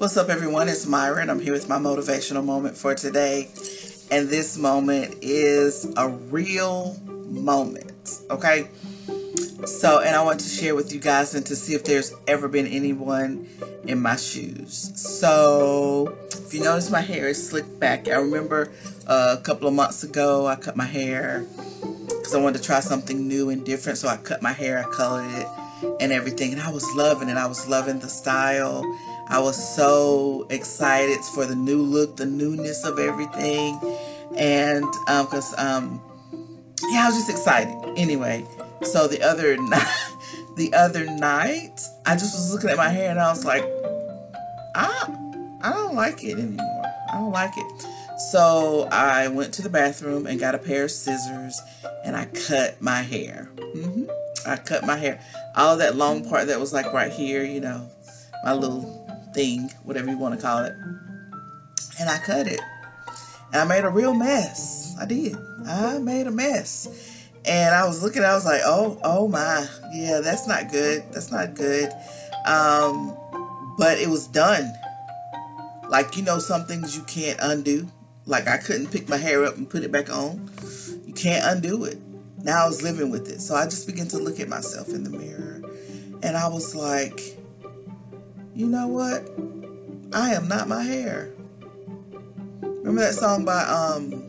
What's up, everyone? It's Myra, and I'm here with my motivational moment for today. And this moment is a real moment, okay? So, and I want to share with you guys and to see if there's ever been anyone in my shoes. So, if you notice, my hair is slicked back. I remember uh, a couple of months ago, I cut my hair because I wanted to try something new and different. So, I cut my hair, I colored it, and everything. And I was loving it. I was loving the style. I was so excited for the new look, the newness of everything. And because, um, um, yeah, I was just excited. Anyway, so the other night, the other night, I just was looking at my hair and I was like, I, I don't like it anymore. I don't like it. So I went to the bathroom and got a pair of scissors and I cut my hair. Mm-hmm. I cut my hair. All that long part that was like right here, you know, my little thing, whatever you want to call it. And I cut it. And I made a real mess. I did. I made a mess. And I was looking, I was like, oh, oh my. Yeah, that's not good. That's not good. Um, but it was done. Like, you know, some things you can't undo. Like, I couldn't pick my hair up and put it back on. You can't undo it. Now I was living with it. So I just began to look at myself in the mirror. And I was like, you know what? I am not my hair. Remember that song by um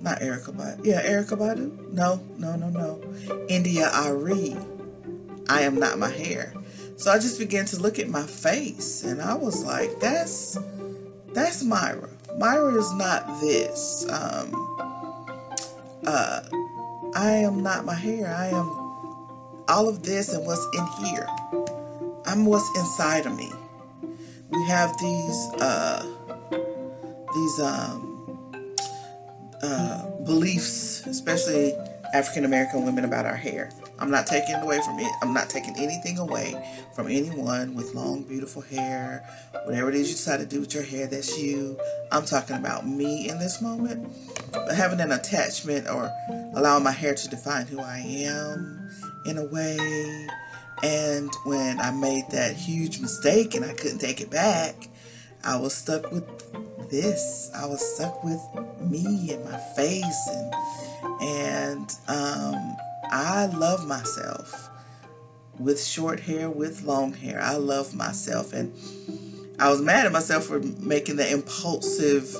not Erykah Badu. Yeah, Erykah Badu? No, no, no, no. India.Arie. I am not my hair. So I just began to look at my face and I was like, that's that's Myra. Myra is not this. Um uh I am not my hair. I am all of this and what's in here. I'm what's inside of me. We have these uh, these um, uh, beliefs, especially African American women, about our hair. I'm not taking away from it. I'm not taking anything away from anyone with long, beautiful hair. Whatever it is you decide to do with your hair, that's you. I'm talking about me in this moment. But having an attachment or allowing my hair to define who I am in a way and when I made that huge mistake and I couldn't take it back, I was stuck with this. I was stuck with me and my face and and um, I love myself with short hair, with long hair. I love myself and I was mad at myself for making the impulsive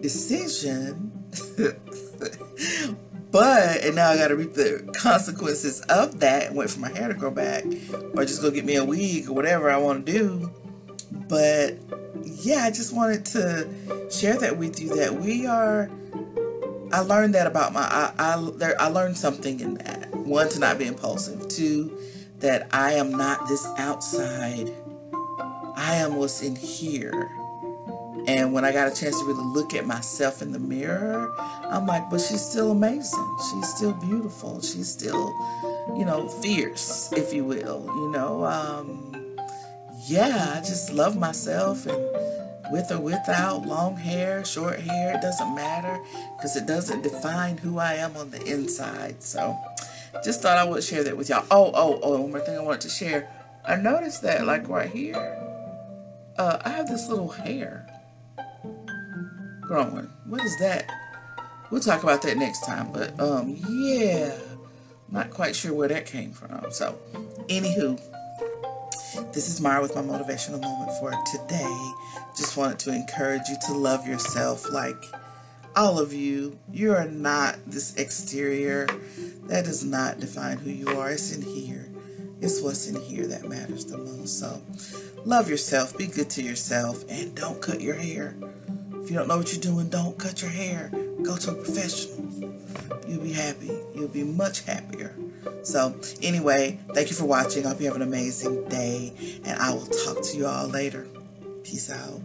decision But, and now I got to reap the consequences of that and wait for my hair to grow back or just go get me a wig or whatever I want to do. But yeah, I just wanted to share that with you that we are. I learned that about my. I I, there, I learned something in that. One, to not be impulsive. Two, that I am not this outside. I am what's in here. And when I got a chance to really look at myself in the mirror, I'm like, but she's still amazing. She's still beautiful. She's still, you know, fierce, if you will. You know, um, yeah, I just love myself and with or without long hair, short hair, it doesn't matter because it doesn't define who I am on the inside. So just thought I would share that with y'all. Oh, oh, oh, one more thing I wanted to share. I noticed that like right here, uh, I have this little hair growing. What is that? We'll talk about that next time. But um, yeah, not quite sure where that came from. So, anywho, this is Myra with my motivational moment for today. Just wanted to encourage you to love yourself like all of you. You are not this exterior. That does not define who you are. It's in here. It's what's in here that matters the most. So, love yourself, be good to yourself, and don't cut your hair. If you don't know what you're doing, don't cut your hair. Go to a professional. You'll be happy. You'll be much happier. So, anyway, thank you for watching. I hope you have an amazing day, and I will talk to you all later. Peace out.